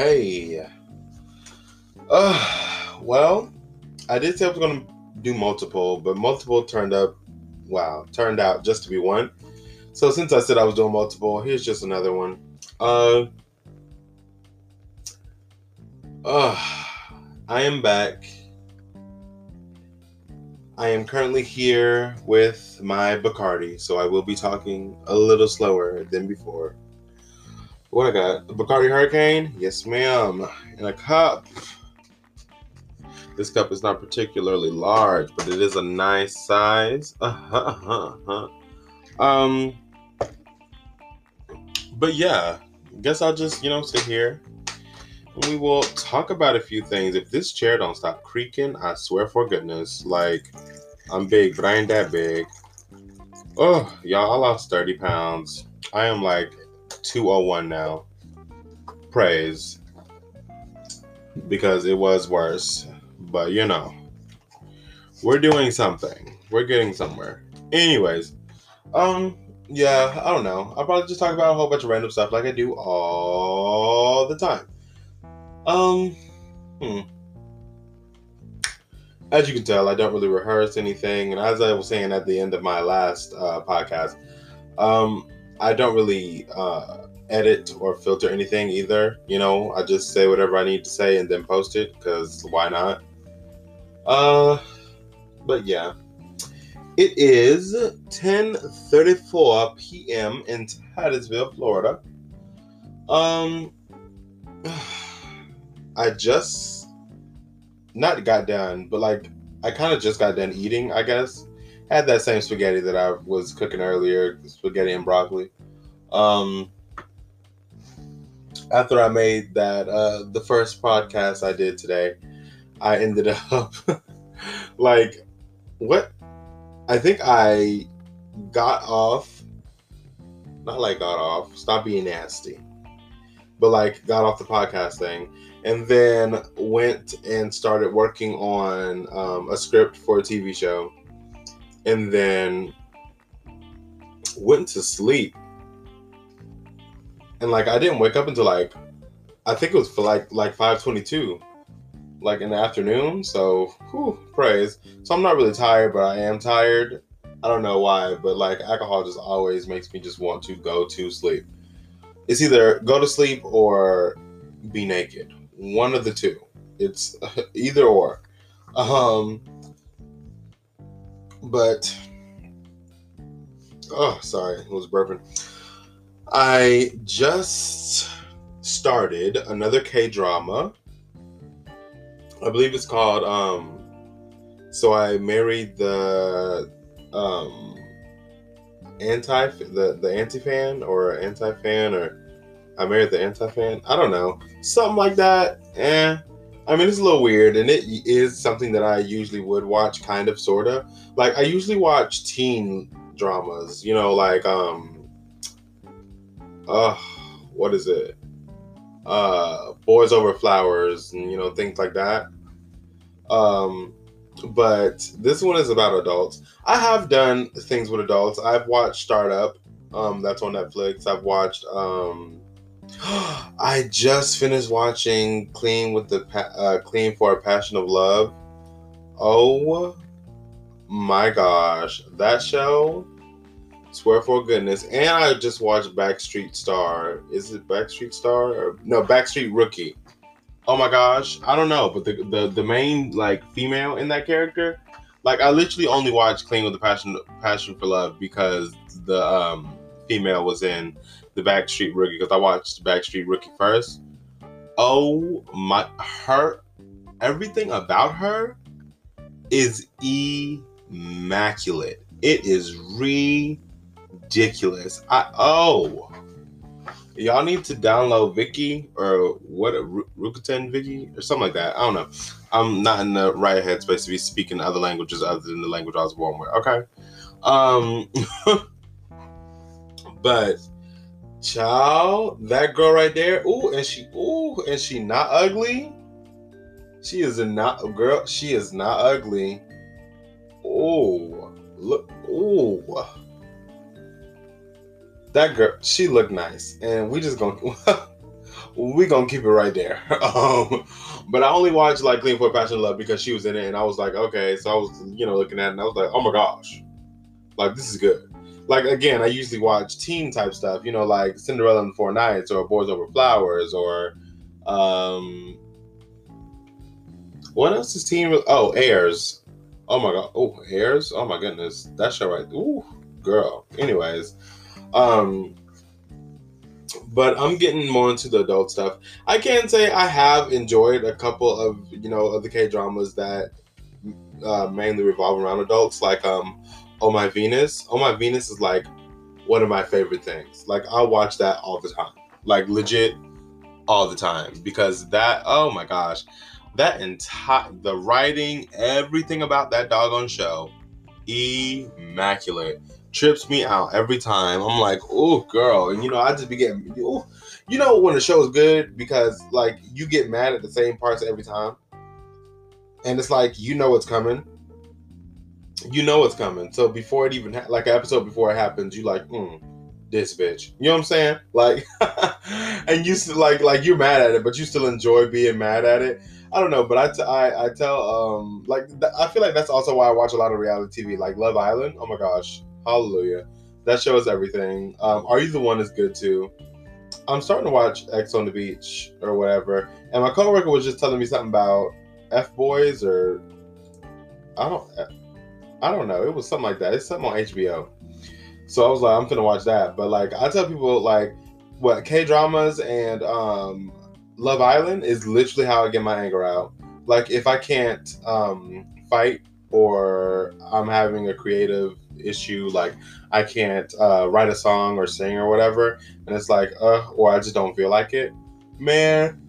Hey. Uh, well, I did say I was going to do multiple, but multiple turned up, wow, turned out just to be one. So since I said I was doing multiple, here's just another one. Uh, uh, I am back. I am currently here with my Bacardi, so I will be talking a little slower than before. What I got? The Bacardi Hurricane? Yes, ma'am. In a cup. This cup is not particularly large, but it is a nice size. Uh-huh, uh-huh. Um, but yeah, guess I'll just, you know, sit here and we will talk about a few things. If this chair don't stop creaking, I swear for goodness, like I'm big, but I ain't that big. Oh, y'all, I lost 30 pounds. I am like 201 now. Praise. Because it was worse. But you know, we're doing something. We're getting somewhere. Anyways, um, yeah, I don't know. I'll probably just talk about a whole bunch of random stuff like I do all the time. Um, hmm. As you can tell, I don't really rehearse anything, and as I was saying at the end of my last uh, podcast, um, I don't really uh, edit or filter anything either. You know, I just say whatever I need to say and then post it because why not? Uh, but yeah. It is 10:34 p.m. in Titusville, Florida. Um I just not got done, but like I kind of just got done eating, I guess. Had that same spaghetti that I was cooking earlier, spaghetti and broccoli. Um after I made that uh the first podcast I did today, I ended up like what I think I got off not like got off, stop being nasty. But like got off the podcast thing and then went and started working on um, a script for a TV show and then went to sleep. And like I didn't wake up until like I think it was for like like 522 like in the afternoon. So, whew, praise. So I'm not really tired, but I am tired. I don't know why, but like alcohol just always makes me just want to go to sleep. It's either go to sleep or be naked. One of the two. It's either or. Um, but oh, sorry, I was burping. I just started another K drama I believe it's called um so I married the um anti the the anti fan or anti fan or I married the anti fan. I don't know. Something like that. Eh. I mean, it's a little weird, and it is something that I usually would watch, kind of, sorta. Like I usually watch teen dramas, you know, like um, uh, what is it? uh, Boys Over Flowers, and you know things like that. Um, but this one is about adults. I have done things with adults. I've watched Startup. Um, that's on Netflix. I've watched. Um, I just finished watching Clean with the uh, Clean for a Passion of Love. Oh my gosh, that show Swear for goodness. And I just watched Backstreet Star. Is it Backstreet Star? Or, no, Backstreet Rookie. Oh my gosh. I don't know. But the, the, the main like female in that character, like I literally only watched Clean with the Passion Passion for Love because the um female was in the Backstreet Rookie because I watched Backstreet Rookie first. Oh my her everything about her is immaculate. It is ridiculous. I oh, y'all need to download Viki or what Rakuten Viki or something like that. I don't know. I'm not in the right headspace to be speaking other languages other than the language I was born with. Okay. Um, but child, that girl right there. Ooh, and she ooh, and she not ugly. She is a not girl. She is not ugly. Oh, look. Ooh that girl, she looked nice, and we just gonna we gonna keep it right there. um, but I only watched like Clean for Passion Love because she was in it, and I was like, okay. So I was, you know, looking at it, and I was like, oh my gosh, like this is good. Like again, I usually watch teen type stuff, you know, like Cinderella and Four Knights or Boys Over Flowers or um, what else is teen? Oh, Heirs. Oh my god. Oh, Heirs? Oh my goodness, that show right. Ooh, girl. Anyways, um, but I'm getting more into the adult stuff. I can say I have enjoyed a couple of you know of the K dramas that uh, mainly revolve around adults, like um, Oh My Venus. Oh My Venus is like one of my favorite things. Like I watch that all the time, like legit all the time because that. Oh my gosh, that entire the writing, everything about that doggone show, immaculate trips me out every time. I'm like, oh, girl, and you know, I just be getting, ooh. you know, when the show is good because like you get mad at the same parts every time, and it's like you know what's coming. You know it's coming. So before it even ha- like an episode before it happens, you like, mm, this bitch. You know what I'm saying? Like, and you still like like you're mad at it, but you still enjoy being mad at it. I don't know, but I, t- I, I tell um like th- I feel like that's also why I watch a lot of reality TV, like Love Island. Oh my gosh, Hallelujah. That shows everything. Um, Are You the One is good too. I'm starting to watch Ex on the Beach or whatever, and my coworker was just telling me something about F Boys or I don't I don't know. It was something like that. It's something on HBO. So I was like, I'm gonna watch that. But like I tell people like what K dramas and um, Love Island is literally how I get my anger out. Like if I can't um, fight or I'm having a creative issue like i can't uh, write a song or sing or whatever and it's like uh or i just don't feel like it man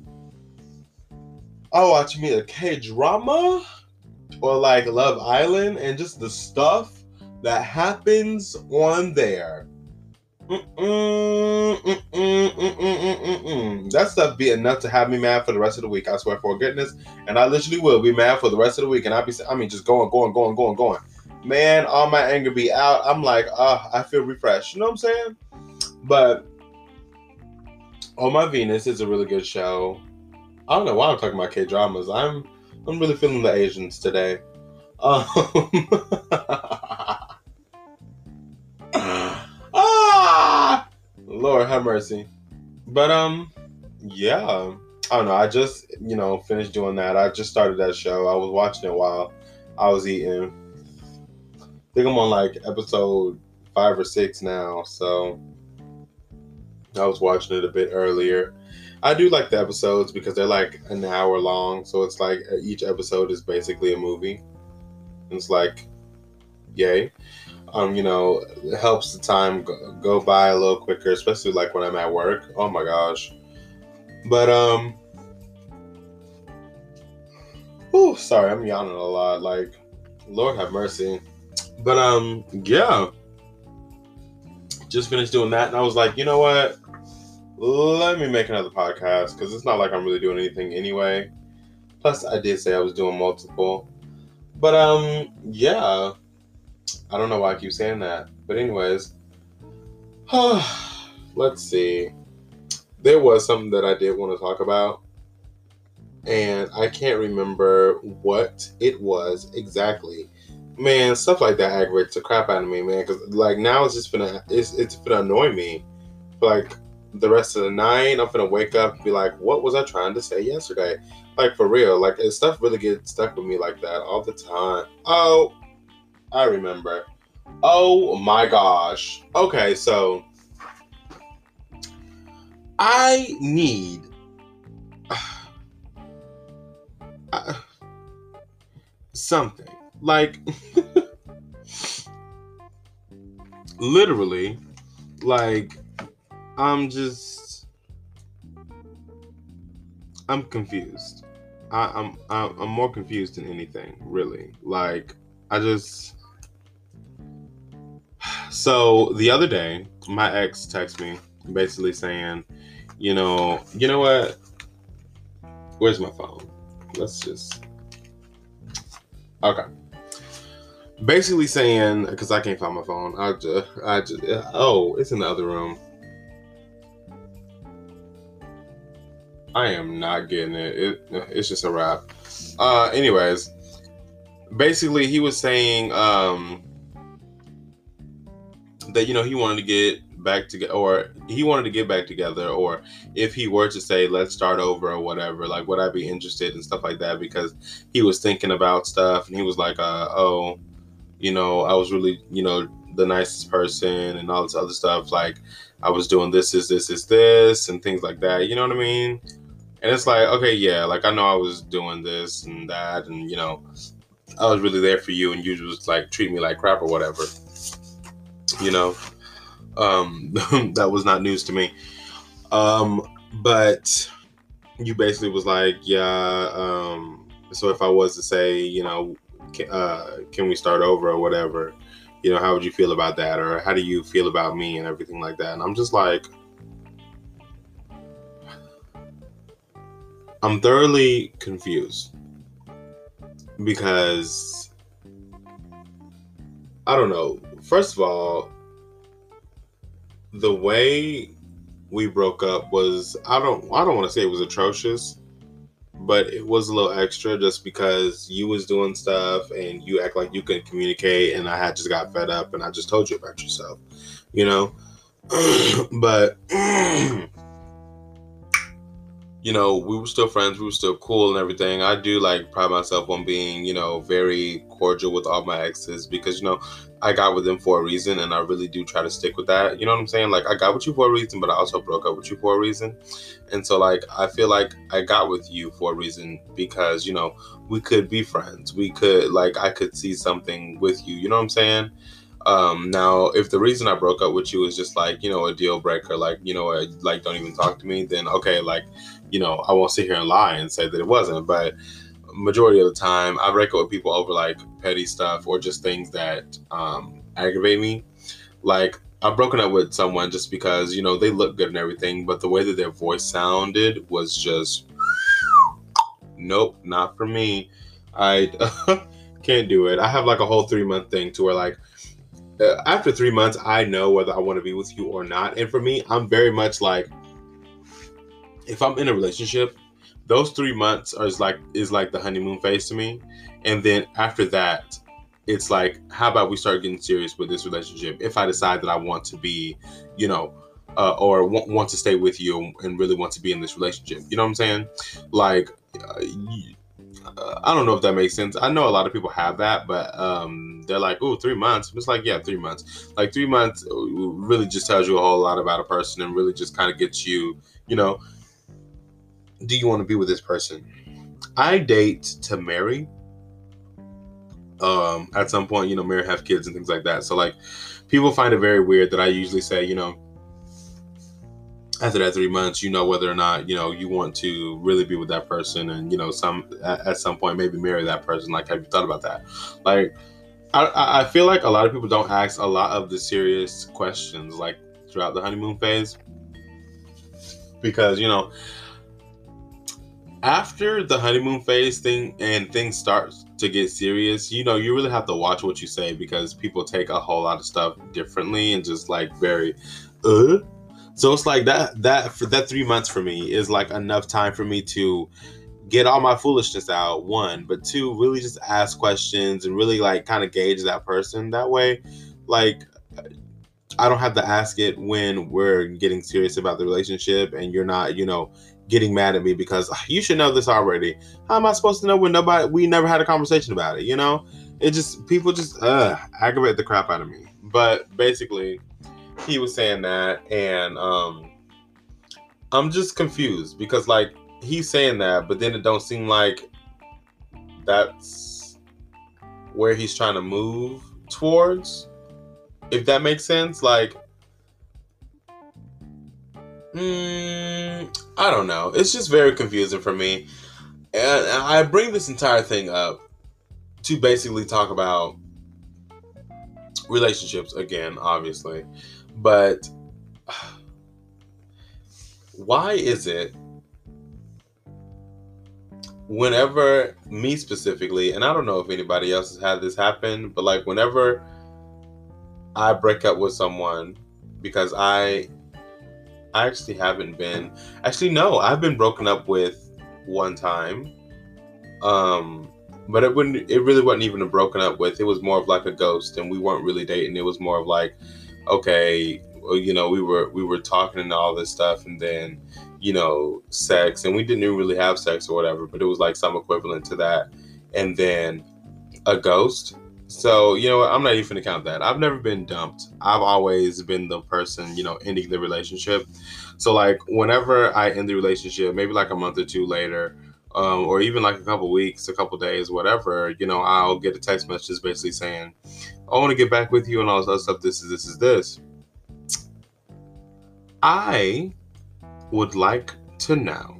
i watch me a k-drama or like love island and just the stuff that happens on there that stuff be enough to have me mad for the rest of the week. I swear for goodness, and I literally will be mad for the rest of the week. And I be, I mean, just going, going, going, going, going man, all my anger be out. I'm like, ah, I feel refreshed. You know what I'm saying? But Oh My Venus is a really good show. I don't know why I'm talking about K dramas. I'm I'm really feeling the Asians today. Um, ah, Lord have mercy. But um, yeah, I don't know. I just you know finished doing that. I just started that show. I was watching it while I was eating I think I'm on like episode five or six now, so I was watching it a bit earlier. I do like the episodes because they're like an hour long, so it's like each episode is basically a movie. it's like, yay. Um, you know, it helps the time go, go by a little quicker, especially like when I'm at work. Oh my gosh. But um Oh, sorry, I'm yawning a lot. Like, Lord have mercy. But um, yeah, just finished doing that, and I was like, you know what? Let me make another podcast because it's not like I'm really doing anything anyway. Plus, I did say I was doing multiple, but um, yeah, I don't know why I keep saying that, but anyways, Huh let's see. There was something that I did want to talk about, and I can't remember what it was exactly man, stuff like that aggravates the crap out of me, man. Because like now it's just gonna it's it's gonna annoy me like the rest of the night. I'm gonna wake up and be like, what was I trying to say yesterday? Like for real, like stuff really gets stuck with me like that all the time. Oh, I remember. Oh my gosh. Okay, so I need. Uh, something like, literally, like, I'm just, I'm confused. I, I'm, I'm more confused than anything, really. Like, I just. So the other day, my ex texted me basically saying, you know, you know what? Where's my phone? Let's just. Okay basically saying because I can't find my phone. I just, I just, oh, it's in the other room. I am not getting it. it it's just a wrap. Uh, anyways, basically, he was saying um, that you know he wanted to get back together, or he wanted to get back together, or if he were to say let's start over or whatever, like would I be interested and stuff like that? Because he was thinking about stuff, and he was like, uh, oh, you know, I was really, you know, the nicest person and all this other stuff. Like I was doing this, is this, is this, and things like that. You know what I mean? And it's like, okay, yeah, like I know I was doing this and that, and you know, I was really there for you, and you just like treat me like crap or whatever. You know, um, that was not news to me. Um, but you basically was like, yeah. Um, so if I was to say, you know, uh, can we start over or whatever, you know, how would you feel about that, or how do you feel about me and everything like that? And I'm just like, I'm thoroughly confused because I don't know. First of all, the way we broke up was I don't I don't want to say it was atrocious, but it was a little extra just because you was doing stuff and you act like you couldn't communicate and I had just got fed up and I just told you about yourself, you know. but you know, we were still friends, we were still cool and everything. I do like pride myself on being, you know, very cordial with all my exes because, you know, I got with them for a reason and I really do try to stick with that. You know what I'm saying? Like, I got with you for a reason, but I also broke up with you for a reason. And so, like, I feel like I got with you for a reason because, you know, we could be friends. We could, like, I could see something with you. You know what I'm saying? Um, now, if the reason I broke up with you is just like, you know, a deal breaker, like, you know, like, don't even talk to me, then okay, like, you know, I won't sit here and lie and say that it wasn't. But majority of the time, I break up with people over like petty stuff or just things that um, aggravate me. Like, I've broken up with someone just because, you know, they look good and everything, but the way that their voice sounded was just, nope, not for me. I can't do it. I have like a whole three month thing to where, like, uh, after three months, I know whether I want to be with you or not. And for me, I'm very much like, if I'm in a relationship, those three months are like is like the honeymoon phase to me, and then after that, it's like, how about we start getting serious with this relationship? If I decide that I want to be, you know, uh, or want, want to stay with you and really want to be in this relationship, you know what I'm saying? Like, uh, I don't know if that makes sense. I know a lot of people have that, but um, they're like, "Oh, three months." It's like, yeah, three months. Like three months really just tells you a whole lot about a person and really just kind of gets you, you know, do you want to be with this person? I date to marry. Um, at some point, you know, marry, have kids, and things like that. So, like, people find it very weird that I usually say, you know, after that three months, you know whether or not you know you want to really be with that person, and you know some at, at some point maybe marry that person. Like, have you thought about that? Like, I, I feel like a lot of people don't ask a lot of the serious questions like throughout the honeymoon phase because you know after the honeymoon phase thing and things start to get serious, you know, you really have to watch what you say because people take a whole lot of stuff differently and just like very uh? So it's like that that for that three months for me is like enough time for me to get all my foolishness out one but two really just ask questions and really like kind of gauge that person that way. Like i don't have to ask it when we're getting serious about the relationship and you're not you know getting mad at me because ah, you should know this already. How am i supposed to know when nobody we never had a conversation about it you know? It just people just uh aggravate the crap out of me. But basically he was saying that, and um, I'm just confused because like he's saying that, but then it don't seem like that's where he's trying to move towards. If that makes sense, like, mm, I don't know. It's just very confusing for me, and I bring this entire thing up to basically talk about relationships again, obviously. But why is it whenever me specifically, and I don't know if anybody else has had this happen, but like whenever I break up with someone because I I actually haven't been. Actually, no, I've been broken up with one time. Um, but it wouldn't. It really wasn't even a broken up with. It was more of like a ghost, and we weren't really dating. It was more of like, okay, you know, we were we were talking and all this stuff, and then, you know, sex, and we didn't even really have sex or whatever. But it was like some equivalent to that, and then a ghost so, you know what? I'm not even gonna count that. I've never been dumped. I've always been the person, you know, ending the relationship. So, like, whenever I end the relationship, maybe like a month or two later, um, or even like a couple weeks, a couple days, whatever, you know, I'll get a text message basically saying, I want to get back with you and all this other stuff. This is this is this. I would like to know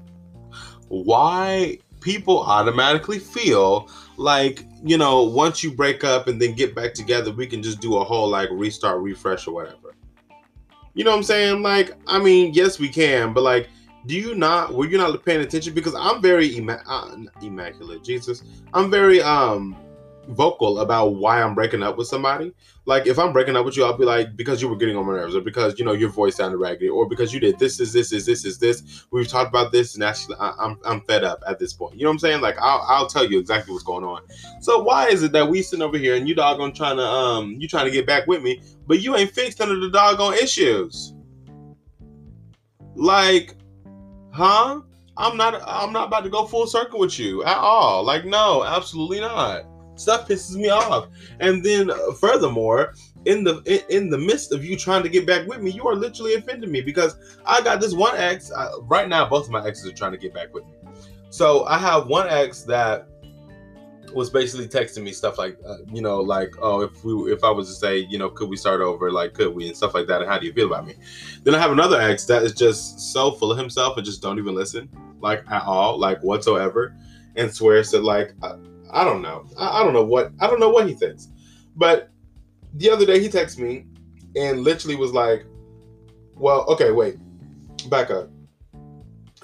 why people automatically feel like you know once you break up and then get back together we can just do a whole like restart refresh or whatever. You know what i'm saying? Like i mean yes we can but like do you not were you not paying attention? Because i'm very imma- uh, immaculate jesus. I'm very um vocal about why I'm breaking up with somebody. Like if I'm breaking up with you, I'll be like, because you were getting on my nerves, or because you know your voice sounded raggedy, or because you did this is this is this is this. We've talked about this, and actually, I, I'm I'm fed up at this point. You know what I'm saying? Like I'll I'll tell you exactly what's going on. So why is it that we sitting over here and you doggone trying to um you trying to get back with me, but you ain't fixed under the doggone issues? Like, huh? I'm not I'm not about to go full circle with you at all. Like, no, absolutely not stuff pisses me off. And then uh, furthermore, in the in, in, the midst of you trying to get back with me, you are literally offending me because I got this one ex. Uh, right now, both of my exes are trying to get back with me. So I have one ex that was basically texting me stuff like, uh, you know, like, oh, if we, if I was to say, you know, could we start over? Like, could we and stuff like that? And how do you feel about me? Then I have another ex that is just so full of himself and just don't even listen, like at all, like whatsoever, and swears that like uh, I don't know. I, I, don't know what I don't know what he thinks. But the other day he texted me and literally was like, "Well, okay, wait, back up.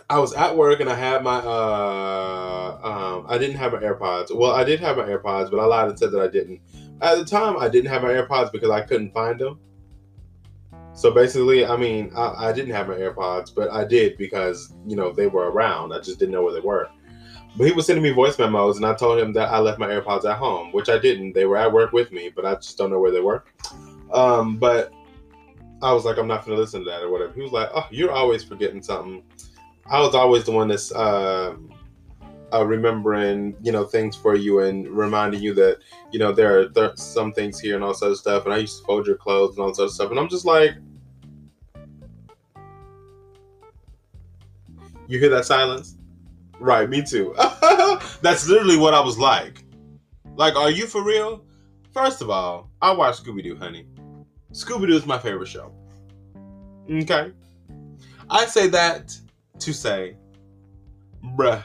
I was at work and I had my uh um I didn't have my AirPods. Well, I did have my AirPods, but I lied and said that I didn't. At the time, I didn't have my AirPods because I couldn't find them. So basically, I mean, I, I didn't have my AirPods, but I did because you know they were around. I just didn't know where they were. But he was sending me voice memos, and I told him that I left my AirPods at home, which I didn't. They were at work with me, but I just don't know where they were. Um, but I was like, I'm not going to listen to that or whatever. He was like, Oh, you're always forgetting something. I was always the one that's uh, uh, remembering, you know, things for you and reminding you that, you know, there are th- some things here and all sorts of stuff. And I used to fold your clothes and all sorts of stuff. And I'm just like, you hear that silence? Right, me too. That's literally what I was like. Like, are you for real? First of all, I watch Scooby Doo, honey. Scooby Doo is my favorite show. Okay? I say that to say, bruh,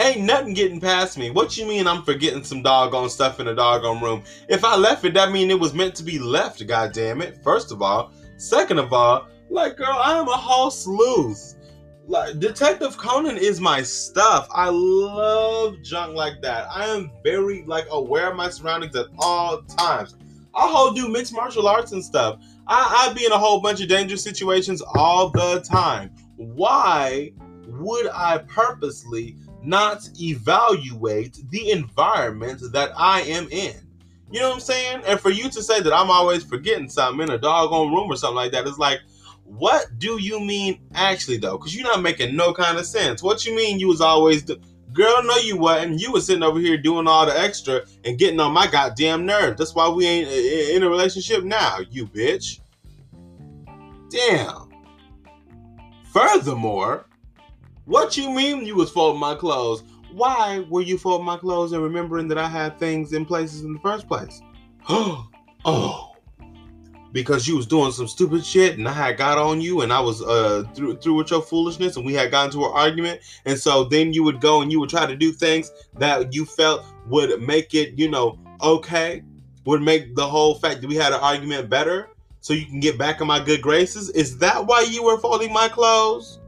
ain't nothing getting past me. What you mean I'm forgetting some doggone stuff in the doggone room? If I left it, that mean it was meant to be left, God damn it. First of all. Second of all, like, girl, I am a whole sleuth like Detective Conan is my stuff. I love junk like that. I am very like aware of my surroundings at all times. I whole do mixed martial arts and stuff. I, I be in a whole bunch of dangerous situations all the time. Why would I purposely not evaluate the environment that I am in? You know what I'm saying? And for you to say that I'm always forgetting something in a doggone room or something like that is like what do you mean actually though? Because you're not making no kind of sense. What you mean you was always the girl? No, you wasn't. You was sitting over here doing all the extra and getting on my goddamn nerves. That's why we ain't in a relationship now, you bitch. Damn. Furthermore, what you mean you was folding my clothes? Why were you folding my clothes and remembering that I had things in places in the first place? oh because you was doing some stupid shit and I had got on you and I was uh through through with your foolishness and we had gotten to an argument. And so then you would go and you would try to do things that you felt would make it you know okay would make the whole fact that we had an argument better so you can get back in my good graces. Is that why you were folding my clothes?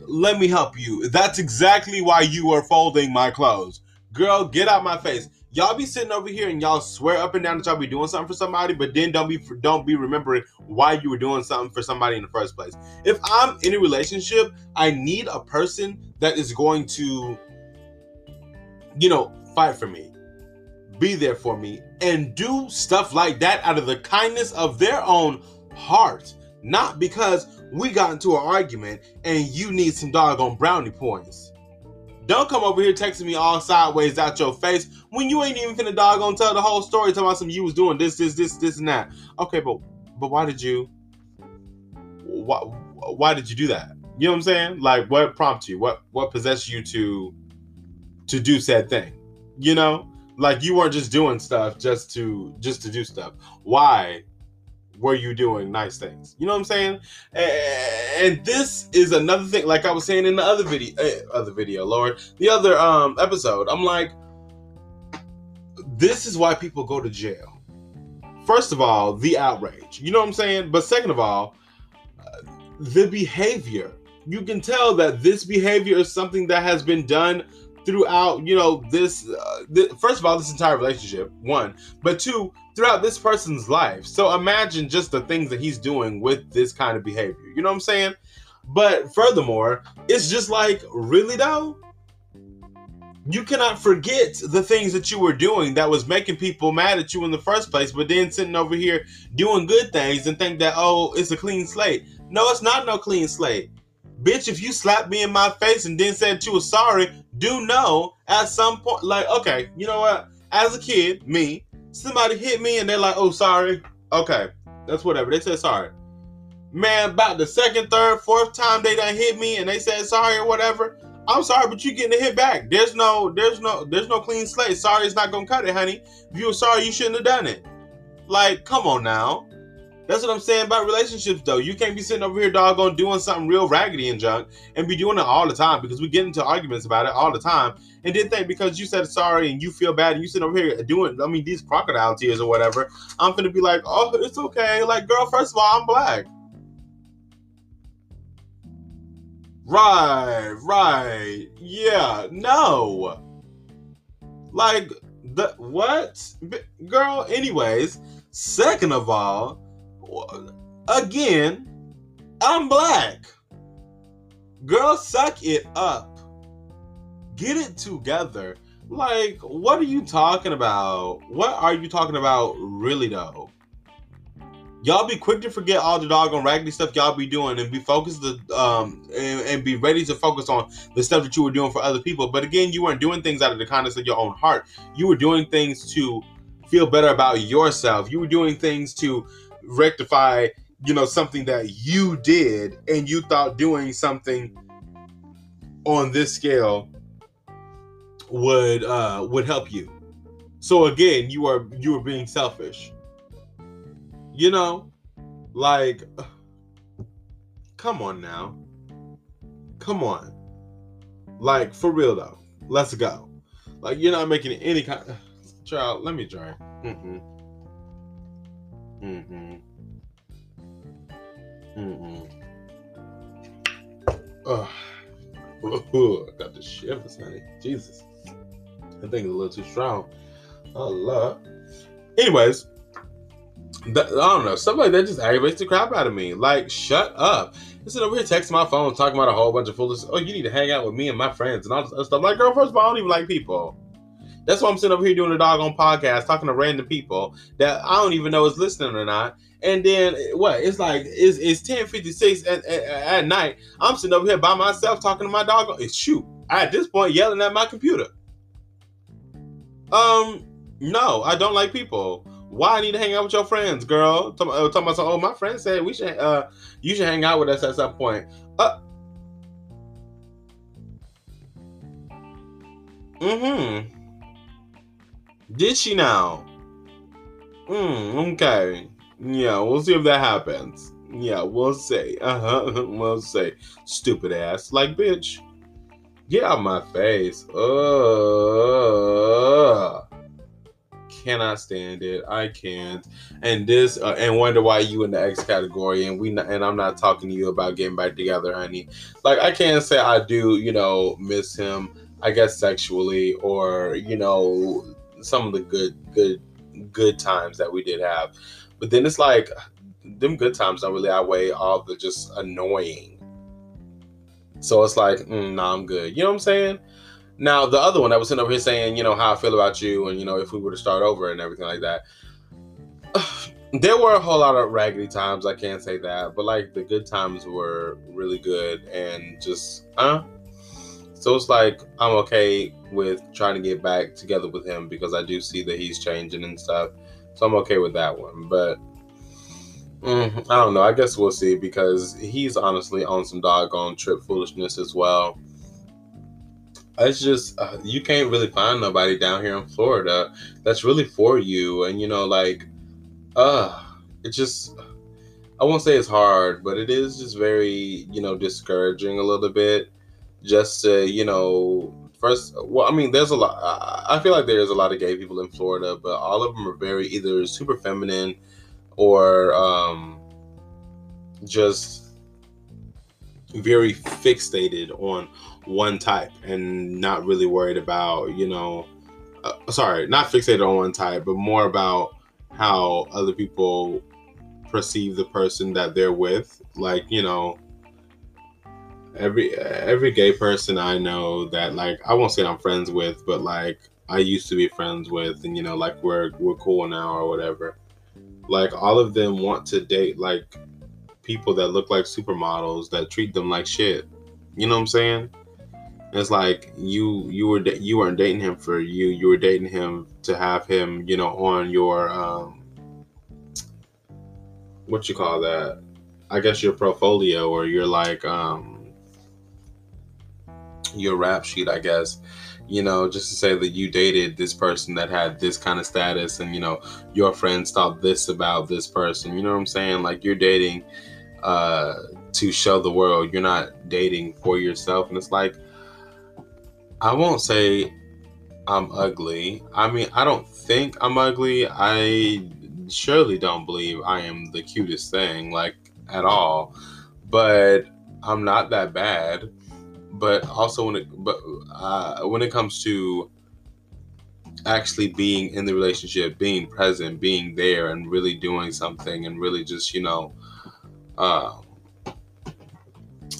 Let me help you. That's exactly why you were folding my clothes. Girl get out my face Y'all be sitting over here and y'all swear up and down that y'all be doing something for somebody, but then don't be don't be remembering why you were doing something for somebody in the first place. If I'm in a relationship, I need a person that is going to, you know, fight for me, be there for me, and do stuff like that out of the kindness of their own heart, not because we got into an argument and you need some doggone brownie points. Don't come over here texting me all sideways out your face when you ain't even finna doggone tell the whole story talking about some you was doing this, this, this, this, and that. Okay, but but why did you why why did you do that? You know what I'm saying? Like what prompted you? What what possessed you to to do said thing? You know? Like you weren't just doing stuff just to just to do stuff. Why were you doing nice things? You know what I'm saying? And this is another thing, like I was saying in the other video, eh, other video, Lord, the other um episode. I'm like, this is why people go to jail. First of all, the outrage. You know what I'm saying? But second of all, the behavior. You can tell that this behavior is something that has been done throughout, you know, this, uh, th- first of all, this entire relationship, one, but two, throughout this person's life. So imagine just the things that he's doing with this kind of behavior. You know what I'm saying? But furthermore, it's just like, really though? You cannot forget the things that you were doing that was making people mad at you in the first place, but then sitting over here doing good things and think that, oh, it's a clean slate. No, it's not no clean slate. Bitch, if you slapped me in my face and then said you were sorry, do know at some point, like, okay, you know what? As a kid, me, somebody hit me and they're like, oh, sorry. Okay, that's whatever. They said sorry. Man, about the second, third, fourth time they done hit me and they said sorry or whatever. I'm sorry, but you're getting a hit back. There's no, there's no, there's no clean slate. Sorry, it's not gonna cut it, honey. If you were sorry, you shouldn't have done it. Like, come on now. That's what I'm saying about relationships, though. You can't be sitting over here, doggone, doing something real raggedy and junk and be doing it all the time because we get into arguments about it all the time. And then think because you said sorry and you feel bad and you sit over here doing, I mean, these crocodile tears or whatever, I'm gonna be like, oh, it's okay. Like, girl, first of all, I'm black. Right, right. Yeah, no. Like, the what? Girl, anyways, second of all, again, I'm black. Girl, suck it up. Get it together. Like, what are you talking about? What are you talking about, really, though? Y'all be quick to forget all the doggone raggedy stuff y'all be doing and be focused to, um and, and be ready to focus on the stuff that you were doing for other people. But again, you weren't doing things out of the kindness of your own heart. You were doing things to feel better about yourself. You were doing things to rectify, you know, something that you did and you thought doing something on this scale would uh would help you. So again, you are you are being selfish. You know, like come on now. Come on. Like for real though. Let's go. Like you're not making any kind child, let me drink. Mm-hmm. Mm-hmm. Mm-hmm. Oh, I got the shivers, honey. Jesus. I think a little too strong. Oh, Lord. Anyways, I don't know. Stuff like that just aggravates the crap out of me. Like, shut up. Listen over here texting my phone, talking about a whole bunch of foolishness. Oh, you need to hang out with me and my friends and all this other stuff. Like, girl, first of all, I don't even like people. That's why I'm sitting over here doing a doggone podcast, talking to random people that I don't even know is listening or not. And then what? It's like it's it's 10:56 at, at, at night. I'm sitting over here by myself talking to my dog. It's shoot. At this point, yelling at my computer. Um, no, I don't like people. Why I need to hang out with your friends, girl? Talking, uh, talking about, oh, my friend said we should, uh, you should hang out with us at some point. Uh, mm-hmm. Did she now? Hmm, okay. Yeah, we'll see if that happens. Yeah, we'll see. Uh-huh. we'll see. Stupid ass. Like, bitch. Get out my face. Ugh. I cannot stand it. I can't. And this, uh, and wonder why you in the X category. And we, not, and I'm not talking to you about getting back together, honey. Like I can't say I do, you know, miss him. I guess sexually, or you know, some of the good good good times that we did have. But then it's like them good times don't really outweigh all the just annoying. So it's like, mm, nah, I'm good. You know what I'm saying? Now the other one that was sitting over here saying, you know, how I feel about you, and you know, if we were to start over and everything like that. there were a whole lot of raggedy times. I can't say that, but like the good times were really good, and just, uh. So it's like I'm okay with trying to get back together with him because I do see that he's changing and stuff. So I'm okay with that one. But mm, I don't know. I guess we'll see because he's honestly on some doggone trip foolishness as well. It's just uh, you can't really find nobody down here in Florida that's really for you, and you know, like, uh, it just. I won't say it's hard, but it is just very, you know, discouraging a little bit. Just to, you know, first well i mean there's a lot i feel like there's a lot of gay people in florida but all of them are very either super feminine or um just very fixated on one type and not really worried about you know uh, sorry not fixated on one type but more about how other people perceive the person that they're with like you know every every gay person I know that like I won't say I'm friends with, but like I used to be friends with, and you know, like we're we're cool now or whatever. Like all of them want to date like people that look like supermodels that treat them like shit. You know what I'm saying? It's like you you were you weren't dating him for you. You were dating him to have him, you know, on your um, what you call that? I guess your portfolio or your like um your rap sheet, I guess. You know, just to say that you dated this person that had this kind of status, and you know, your friends thought this about this person. You know what I'm saying? Like you're dating uh, to show the world. You're not dating for yourself, and it's like I won't say I'm ugly. I mean, I don't think I'm ugly. I surely don't believe I am the cutest thing, like at all. But I'm not that bad but also when it but uh, when it comes to actually being in the relationship, being present, being there, and really doing something, and really just you know, uh,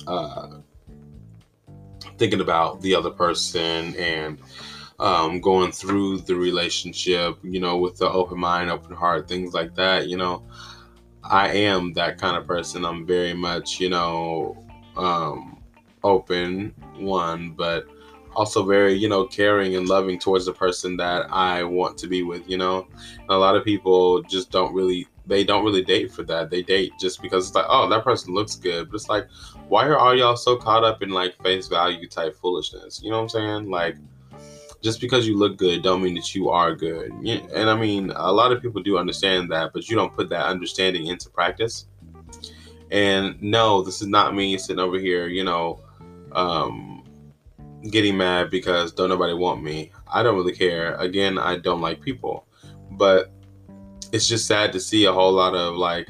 uh, thinking about the other person and um, going through the relationship, you know, with the open mind, open heart, things like that. You know, I am that kind of person. I'm very much, you know. Um, open one, but also very, you know, caring and loving towards the person that I want to be with, you know. And a lot of people just don't really they don't really date for that. They date just because it's like, oh, that person looks good. But it's like, why are all y'all so caught up in like face value type foolishness? You know what I'm saying? Like just because you look good don't mean that you are good. And I mean, a lot of people do understand that, but you don't put that understanding into practice. And no, this is not me sitting over here, you know, um, getting mad because don't nobody want me. I don't really care. Again, I don't like people, but it's just sad to see a whole lot of like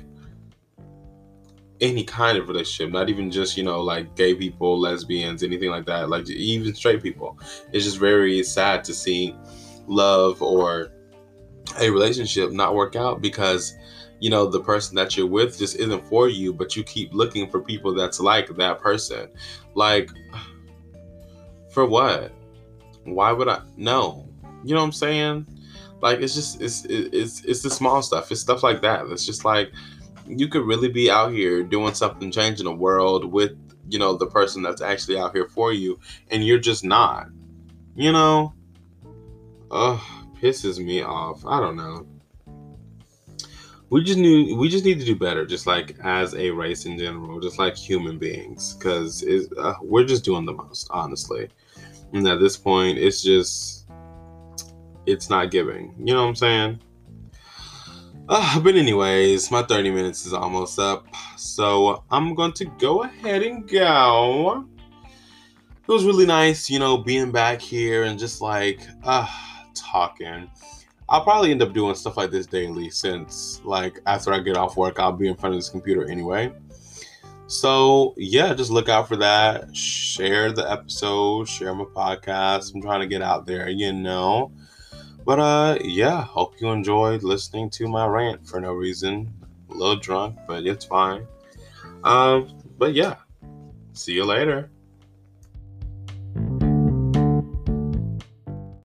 any kind of relationship, not even just, you know, like gay people, lesbians, anything like that, like even straight people. It's just very sad to see love or a relationship not work out because you know the person that you're with just isn't for you but you keep looking for people that's like that person. Like for what? Why would i? No. You know what i'm saying? Like it's just it's it's it's the small stuff. It's stuff like that. It's just like you could really be out here doing something changing the world with you know the person that's actually out here for you and you're just not you know? Ugh, pisses me off. I don't know. We just need we just need to do better just like as a race in general just like human beings because uh, we're just doing the most honestly. And at this point it's just it's not giving. You know what i'm saying uh, but anyways my 30 minutes is almost up so i'm going to go ahead and go it was really nice you know being back here and just like uh talking I'll probably end up doing stuff like this daily since, like, after I get off work, I'll be in front of this computer anyway. So, yeah, just look out for that. Share the episode, share my podcast. I'm trying to get out there, you know. But uh, yeah, hope you enjoyed listening to my rant for no reason. A little drunk, but it's fine. Um, but yeah, see you later.